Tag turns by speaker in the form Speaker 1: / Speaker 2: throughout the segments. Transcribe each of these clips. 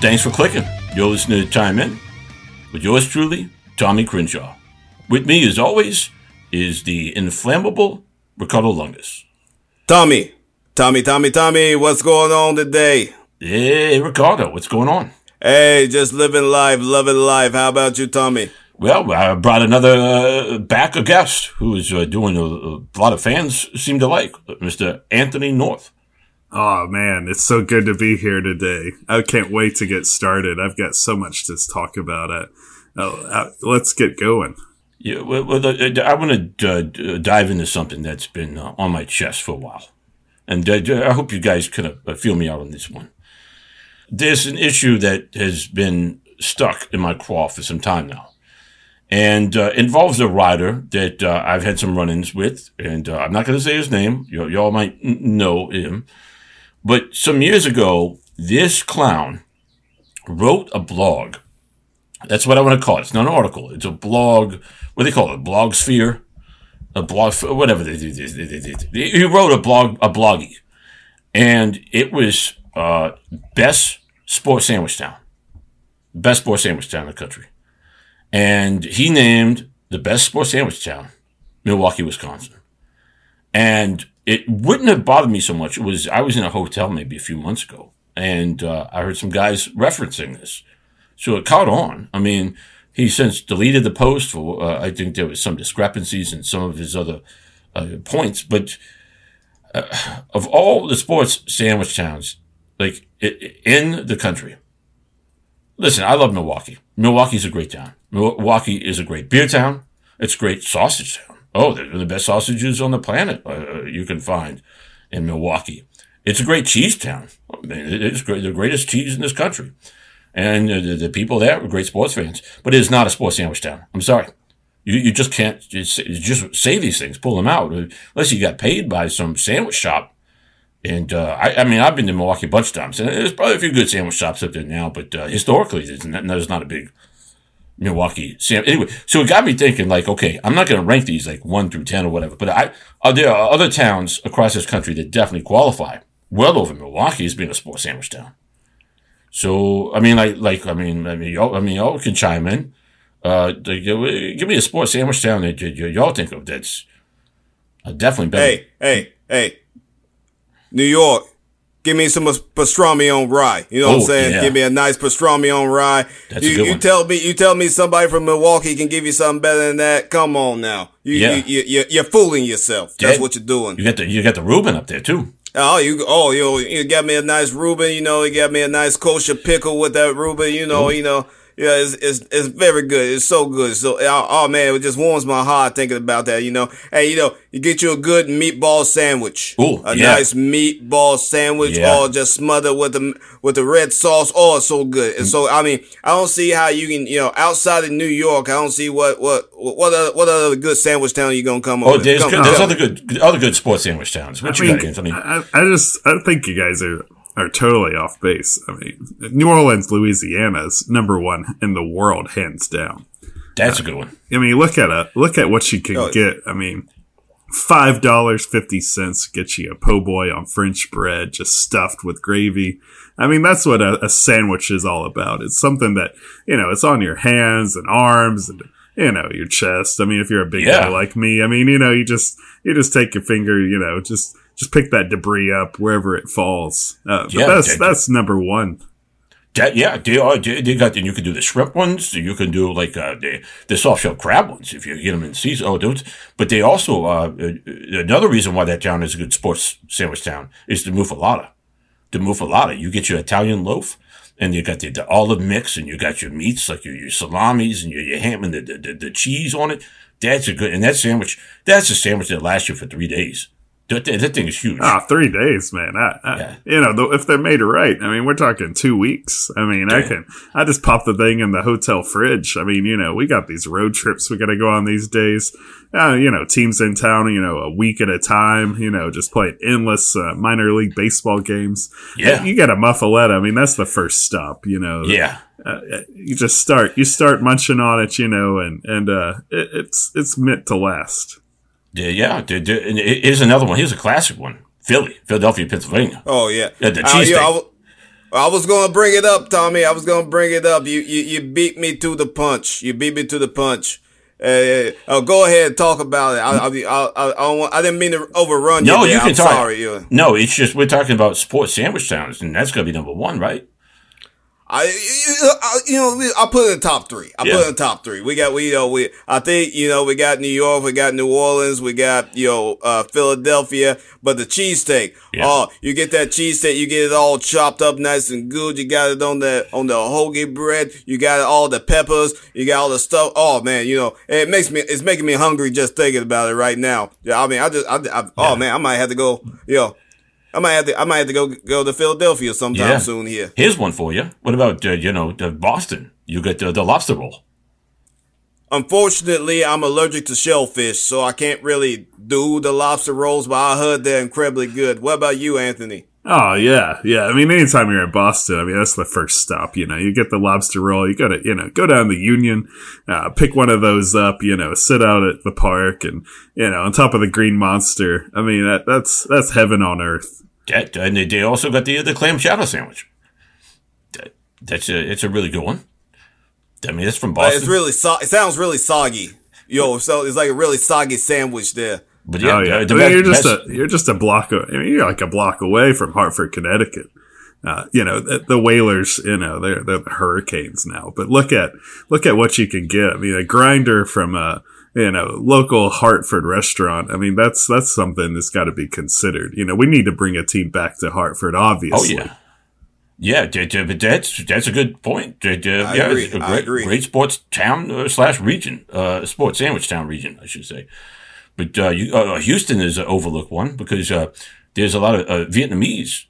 Speaker 1: Thanks for clicking. You're listening to Time In with yours truly, Tommy Crenshaw. With me, as always, is the inflammable Ricardo Lungus.
Speaker 2: Tommy, Tommy, Tommy, Tommy, what's going on today?
Speaker 1: Hey, Ricardo, what's going on?
Speaker 2: Hey, just living life, loving life. How about you, Tommy?
Speaker 1: Well, I brought another uh, back a guest who is uh, doing a, a, lot of fans seem to like, Mr. Anthony North.
Speaker 3: Oh man, it's so good to be here today. I can't wait to get started. I've got so much to talk about. It. Uh, uh, let's get going.
Speaker 1: Yeah, well, I want to uh, dive into something that's been uh, on my chest for a while, and I hope you guys can feel me out on this one. There's an issue that has been stuck in my craw for some time now and uh, involves a rider that uh, I've had some run-ins with, and uh, I'm not going to say his name. Y- y'all might know him, but some years ago, this clown wrote a blog. That's what I want to call it. It's not an article. It's a blog. What do they call it? Blog sphere, a blog, whatever they do. He wrote a blog, a bloggy, and it was uh, best sports sandwich town, best sports sandwich town in the country and he named the best sports sandwich town, Milwaukee, Wisconsin. And it wouldn't have bothered me so much. It was I was in a hotel maybe a few months ago, and uh, I heard some guys referencing this, so it caught on. I mean, he since deleted the post for uh, I think there was some discrepancies in some of his other uh, points, but uh, of all the sports sandwich towns, like in the country, listen, I love Milwaukee. Milwaukee's a great town. Milwaukee is a great beer town. It's a great sausage town. Oh, they're the best sausages on the planet uh, you can find in Milwaukee. It's a great cheese town. I mean, it's great, the greatest cheese in this country. And uh, the, the, people there are great sports fans. But it is not a sports sandwich town. I'm sorry. You, you just can't just, just say these things, pull them out, unless you got paid by some sandwich shop. And uh, I, I, mean, I've been to Milwaukee a bunch of times, and there's probably a few good sandwich shops up there now. But uh, historically, there's not, there's not a big Milwaukee. Sam. Anyway, so it got me thinking, like, okay, I'm not going to rank these like one through 10 or whatever, but I, uh, there are other towns across this country that definitely qualify well over Milwaukee as being a sports sandwich town. So, I mean, like, like, I mean, I mean, y'all, I mean, y'all can chime in. Uh, give me a sports sandwich town that y'all think of that's definitely better.
Speaker 2: Hey, hey, hey. New York. Give me some pastrami on rye. You know oh, what I'm oh, saying? Yeah. Give me a nice pastrami on rye. That's you, you tell me, you tell me somebody from Milwaukee can give you something better than that. Come on now. You, yeah. you, you, you're fooling yourself. That's what you're doing.
Speaker 1: You got the, you got the Reuben up there too.
Speaker 2: Oh, you oh you you got me a nice Reuben, you know, you got me a nice kosher pickle with that Reuben, you know, Ooh. you know. Yeah, it's, it's, it's very good. It's so good. So, oh, oh, man, it just warms my heart thinking about that, you know. Hey, you know, you get you a good meatball sandwich.
Speaker 1: Ooh,
Speaker 2: a
Speaker 1: yeah.
Speaker 2: nice meatball sandwich, yeah. all just smothered with the, with the red sauce. Oh, it's so good. And mm. so, I mean, I don't see how you can, you know, outside of New York, I don't see what, what, what other, what other good sandwich town you gonna come
Speaker 1: oh,
Speaker 2: over?
Speaker 1: there's,
Speaker 2: come,
Speaker 1: good, there's other good, other good sports sandwich towns. What I you mean, got, Anthony?
Speaker 3: I, I just, I think you guys are are totally off base. I mean, New Orleans, Louisiana is number one in the world, hands down.
Speaker 1: That's uh, a good one.
Speaker 3: I mean, look at a look at what you can oh, get. I mean, five dollars fifty cents get you a po' boy on French bread, just stuffed with gravy. I mean, that's what a, a sandwich is all about. It's something that you know, it's on your hands and arms and you know your chest. I mean, if you're a big yeah. guy like me, I mean, you know, you just you just take your finger, you know, just just pick that debris up wherever it falls. Uh, yeah, that's that's number one.
Speaker 1: That, yeah, they are. They, they got. And you can do the shrimp ones. You can do like uh, the the soft shell crab ones if you get them in season. Oh, those. But they also uh, uh, another reason why that town is a good sports sandwich town is the muffaletta. The muffaletta. You get your Italian loaf, and you got the, the olive mix, and you got your meats like your, your salamis and your, your ham and the, the, the cheese on it. That's a good. And that sandwich. That's a sandwich that lasts you for three days. That, that thing is huge.
Speaker 3: Ah, three days, man. I, I, yeah. You know, if they're made right, I mean, we're talking two weeks. I mean, I can, I just pop the thing in the hotel fridge. I mean, you know, we got these road trips we got to go on these days. Uh, you know, teams in town, you know, a week at a time, you know, just playing endless uh, minor league baseball games.
Speaker 1: Yeah.
Speaker 3: You get a muffaletta. I mean, that's the first stop, you know.
Speaker 1: Yeah.
Speaker 3: Uh, you just start, you start munching on it, you know, and, and, uh, it, it's, it's meant to last.
Speaker 1: Yeah, yeah. here's another one. Here's a classic one. Philly, Philadelphia, Pennsylvania.
Speaker 2: Oh yeah,
Speaker 1: yeah the cheese uh, yeah,
Speaker 2: I was gonna bring it up, Tommy. I was gonna bring it up. You you, you beat me to the punch. You beat me to the punch. Uh, uh, go ahead and talk about it. I, I, I, I, I didn't mean to overrun you. No, you can I'm talk. Sorry.
Speaker 1: No, it's just we're talking about sports sandwich towns, and that's gonna be number one, right?
Speaker 2: I, you know, I put it in the top three. I yeah. put it in the top three. We got, we, you know, we, I think, you know, we got New York, we got New Orleans, we got, you know, uh, Philadelphia, but the cheesesteak, yeah. oh, you get that cheesesteak, you get it all chopped up nice and good. You got it on the, on the hoagie bread. You got all the peppers. You got all the stuff. Oh man, you know, it makes me, it's making me hungry just thinking about it right now. Yeah. I mean, I just, I, I oh, yeah. oh man, I might have to go, you know, I might have to. I might have to go go to Philadelphia sometime yeah. soon. Here.
Speaker 1: Here's one for you. What about uh, you know the Boston? You get the, the lobster roll.
Speaker 2: Unfortunately, I'm allergic to shellfish, so I can't really do the lobster rolls. But I heard they're incredibly good. What about you, Anthony?
Speaker 3: Oh yeah, yeah. I mean, anytime you're in Boston, I mean that's the first stop. You know, you get the lobster roll. You got to, you know, go down the Union, uh, pick one of those up. You know, sit out at the park, and you know, on top of the Green Monster. I mean, that, that's that's heaven on earth.
Speaker 1: That, and they also got the the clam chowder sandwich. That, that's a it's a really good one. I mean, it's from Boston.
Speaker 2: It's really so- it sounds really soggy. Yo, so it's like a really soggy sandwich there.
Speaker 3: But yeah, oh, yeah. I mean, you're just best. a you're just a block. I mean, you're like a block away from Hartford, Connecticut. Uh, you know the, the, Whalers. You know they're they're the Hurricanes now. But look at look at what you can get. I mean, a grinder from a you know, local Hartford restaurant. I mean, that's that's something that's got to be considered. You know, we need to bring a team back to Hartford, obviously.
Speaker 1: Oh yeah. Yeah, but that's that's a good point. Yeah, agree. a great, great sports town uh, slash region, uh, sports sandwich town region, I should say. But uh, you, uh, Houston is an overlooked one because uh, there's a lot of uh, Vietnamese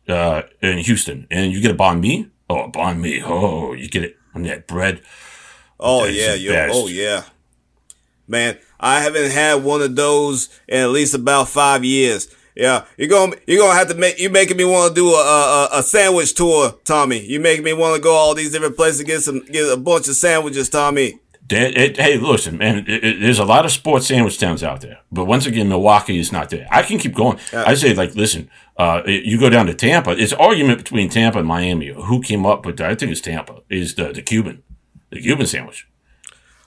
Speaker 1: in Houston, and you get a banh mi. Oh, banh mi. Oh, you get it on that bread.
Speaker 2: Oh that's yeah, yo, oh yeah man. I haven't had one of those in at least about five years. Yeah, you're gonna you're gonna have to make you making me want to do a, a, a sandwich tour, Tommy. You making me want to go all these different places get some get a bunch of sandwiches, Tommy.
Speaker 1: It, it, hey, listen, man. It, there's a lot of sports sandwich towns out there, but once again, Milwaukee is not there. I can keep going. I say, like, listen, uh, you go down to Tampa. It's argument between Tampa and Miami. Who came up with? I think it's Tampa. Is the the Cuban, the Cuban sandwich.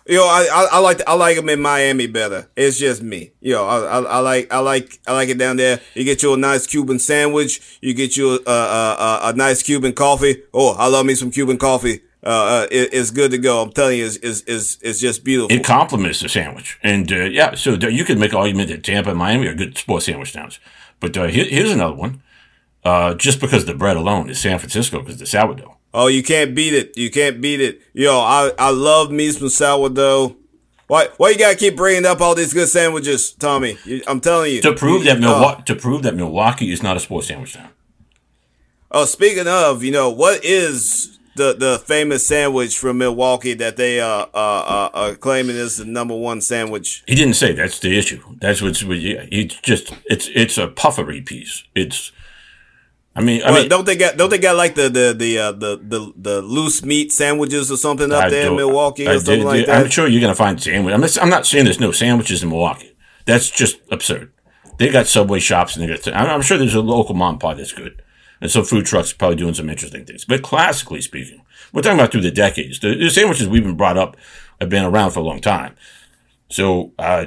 Speaker 2: You know, I, I, I like I like them in Miami better. It's just me. You know, I, I, I, like I like I like it down there. You get you a nice Cuban sandwich. You get you a a, a, a nice Cuban coffee. Oh, I love me some Cuban coffee. Uh, uh it, it's good to go. I'm telling you, it's, it's, it's, it's just beautiful.
Speaker 1: It complements the sandwich. And, uh, yeah, so you could make an argument that Tampa and Miami are good sports sandwich towns. But, uh, here, here's another one. Uh, just because the bread alone is San Francisco because the sourdough.
Speaker 2: Oh, you can't beat it. You can't beat it. Yo, I, I love me some sourdough. Why why you gotta keep bringing up all these good sandwiches, Tommy? You, I'm telling you
Speaker 1: to prove that Milwaukee uh, to prove that Milwaukee is not a sports sandwich town.
Speaker 2: Oh, speaking of, you know what is the the famous sandwich from Milwaukee that they uh uh, uh are claiming is the number one sandwich?
Speaker 1: He didn't say that's the issue. That's what's he just it's it's a puffery piece. It's I mean, I well, mean,
Speaker 2: don't they got don't they got like the the the uh, the, the the loose meat sandwiches or something up I there in Milwaukee or something like that?
Speaker 1: I'm sure you're gonna find sandwich. I'm not, I'm not saying there's no sandwiches in Milwaukee. That's just absurd. They got Subway shops and they got. I'm sure there's a local mom pot that's good, and some food trucks are probably doing some interesting things. But classically speaking, we're talking about through the decades. The, the sandwiches we've been brought up have been around for a long time. So, uh,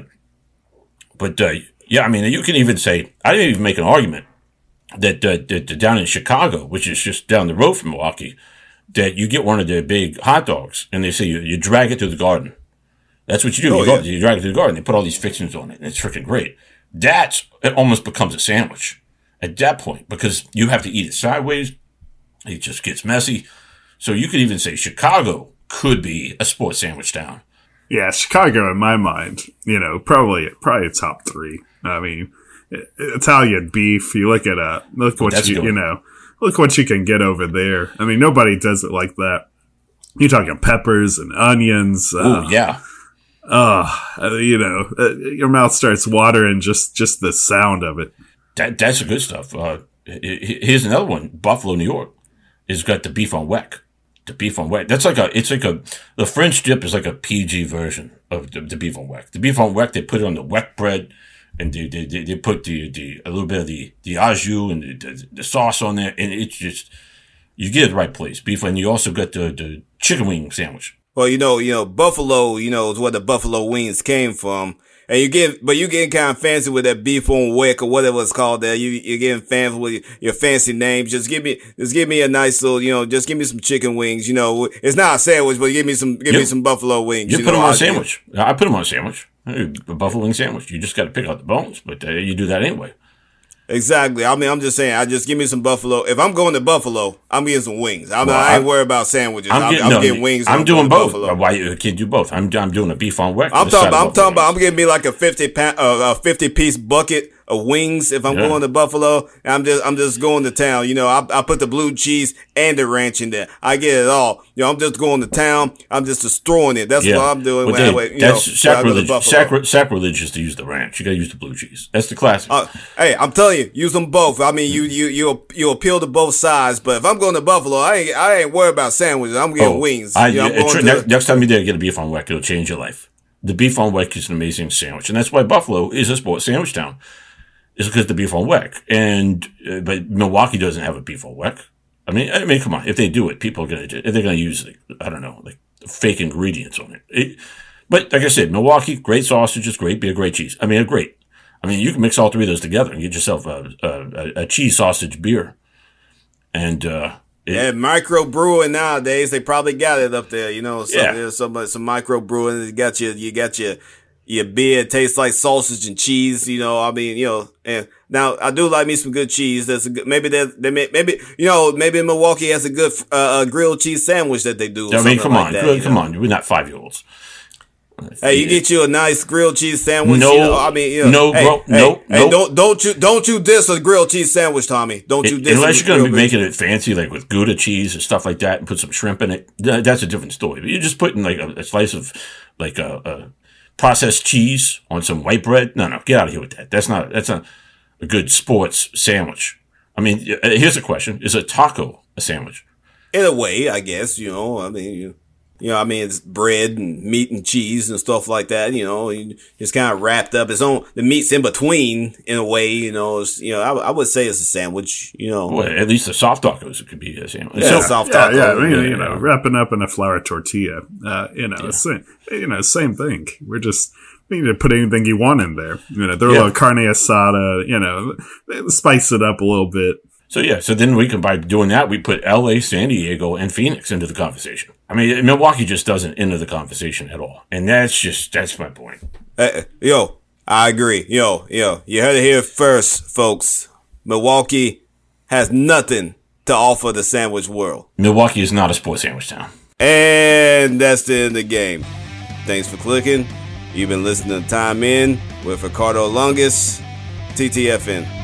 Speaker 1: but uh, yeah, I mean, you can even say I didn't even make an argument that, uh, that down in Chicago, which is just down the road from Milwaukee, that you get one of their big hot dogs and they say you, you drag it to the garden. That's what you do. Oh, you, go, yeah. you drag it to the garden. They put all these fixings on it, and it's freaking great. That's it. Almost becomes a sandwich at that point because you have to eat it sideways. It just gets messy. So you could even say Chicago could be a sports sandwich town.
Speaker 3: Yeah, Chicago, in my mind, you know, probably probably top three. I mean, Italian beef. You look at uh, look what you you know look what you can get over there. I mean, nobody does it like that. You're talking peppers and onions.
Speaker 1: Oh uh, yeah.
Speaker 3: Uh, you know, uh, your mouth starts watering just just the sound of it.
Speaker 1: That that's the good stuff. Uh, here's another one: Buffalo, New York, has got the beef on weck. The beef on weck. That's like a. It's like a. The French dip is like a PG version of the, the beef on weck. The beef on weck, they put it on the weck bread and they, they, they, put the, the, a little bit of the, the au jus and the, the, the, sauce on there. And it's just, You get the right place, beef, and you also got the, the chicken wing sandwich.
Speaker 2: Well, you know, you know, Buffalo, you know, is where the Buffalo wings came from. And you get, but you getting kind of fancy with that beef on wick or whatever it's called there. You, you're getting fancy with your fancy names. Just give me, just give me a nice little, you know, just give me some chicken wings. You know, it's not a sandwich, but give me some, give yep. me some buffalo wings.
Speaker 1: You, you put know, them on a sandwich. I put them on a sandwich. A buffalo wing sandwich. You just got to pick out the bones, but uh, you do that anyway.
Speaker 2: Exactly. I mean, I'm just saying. I just give me some buffalo. If I'm going to Buffalo, I'm getting some wings. I'm, well, I ain't worried about sandwiches. I'm, getting, I'm, I'm getting wings.
Speaker 1: I'm doing both. Buffalo. Why you can't do both? I'm I'm doing a beef on whack.
Speaker 2: I'm talking. About, I'm talking about. I'm getting me like a fifty pound, uh, a fifty piece bucket of wings if I'm yeah. going to Buffalo. I'm just I'm just going to town. You know, I, I put the blue cheese and the ranch in there. I get it all. You know, I'm just going to town. I'm just destroying it. That's yeah. what I'm doing.
Speaker 1: Well, when I, you that's know, sacrilege. Sacri- sacrilegious to use the ranch. You got to use the blue cheese. That's the classic.
Speaker 2: Uh, hey, I'm telling you, use them both. I mean, you you you you appeal to both sides. But if I'm going to Buffalo, I ain't I ain't worried about sandwiches. I'm getting oh, wings.
Speaker 1: I, you know, next, to, next time you there, get a beef on weck. It'll change your life. The beef on weck is an amazing sandwich, and that's why Buffalo is a sports sandwich town is because the beef on weck. And, uh, but Milwaukee doesn't have a beef on weck. I mean, I mean, come on. If they do it, people are going to, they're going to use, like, I don't know, like fake ingredients on it. it. But like I said, Milwaukee, great sausages, great beer, great cheese. I mean, a great. I mean, you can mix all three of those together and get yourself a, a, a cheese sausage beer. And, uh,
Speaker 2: it, yeah, micro brewing nowadays, they probably got it up there, you know, some, yeah. some, some micro brewing. You got your, you got your, your beer tastes like sausage and cheese. You know, I mean, you know, and now I do like me some good cheese. That's a good, maybe that they may, maybe you know maybe Milwaukee has a good uh, grilled cheese sandwich that they do.
Speaker 1: I mean, come like on, that, come know? on, we're not five year olds.
Speaker 2: Hey, you get you a nice grilled cheese sandwich.
Speaker 1: No,
Speaker 2: you know, I mean, you
Speaker 1: know, no, hey, bro,
Speaker 2: hey, no, hey, don't don't you don't you diss a grilled cheese sandwich, Tommy? Don't you diss
Speaker 1: unless you're going to be making it fancy, like with Gouda cheese and stuff like that, and put some shrimp in it. That's a different story. But you're just putting like a, a slice of like a, a processed cheese on some white bread. No, no, get out of here with that. That's not that's not a good sports sandwich. I mean, uh, here's a question: Is a taco a sandwich?
Speaker 2: In a way, I guess. You know, I mean, you, you know, I mean, it's bread and meat and cheese and stuff like that. You know, it's kind of wrapped up. It's on the meat's in between in a way. You know, it's, you know, I, I would say it's a sandwich. You know,
Speaker 1: well, at least the soft tacos could be a sandwich.
Speaker 3: Yeah, so, soft yeah, taco. Yeah, I mean, you know, wrapping up in a flour tortilla. Uh, you know, yeah. same, you know, same thing. We're just you to put anything you want in there. You know, throw yeah. a little carne asada. You know, spice it up a little bit.
Speaker 1: So yeah, so then we can by doing that we put L.A., San Diego, and Phoenix into the conversation. I mean, Milwaukee just doesn't enter the conversation at all, and that's just that's my point.
Speaker 2: Uh, yo, I agree. Yo, yo, you heard it here first, folks. Milwaukee has nothing to offer the sandwich world.
Speaker 1: Milwaukee is not a sports sandwich town.
Speaker 2: And that's the end of the game. Thanks for clicking. You've been listening to Time In with Ricardo Lungus, TTFN.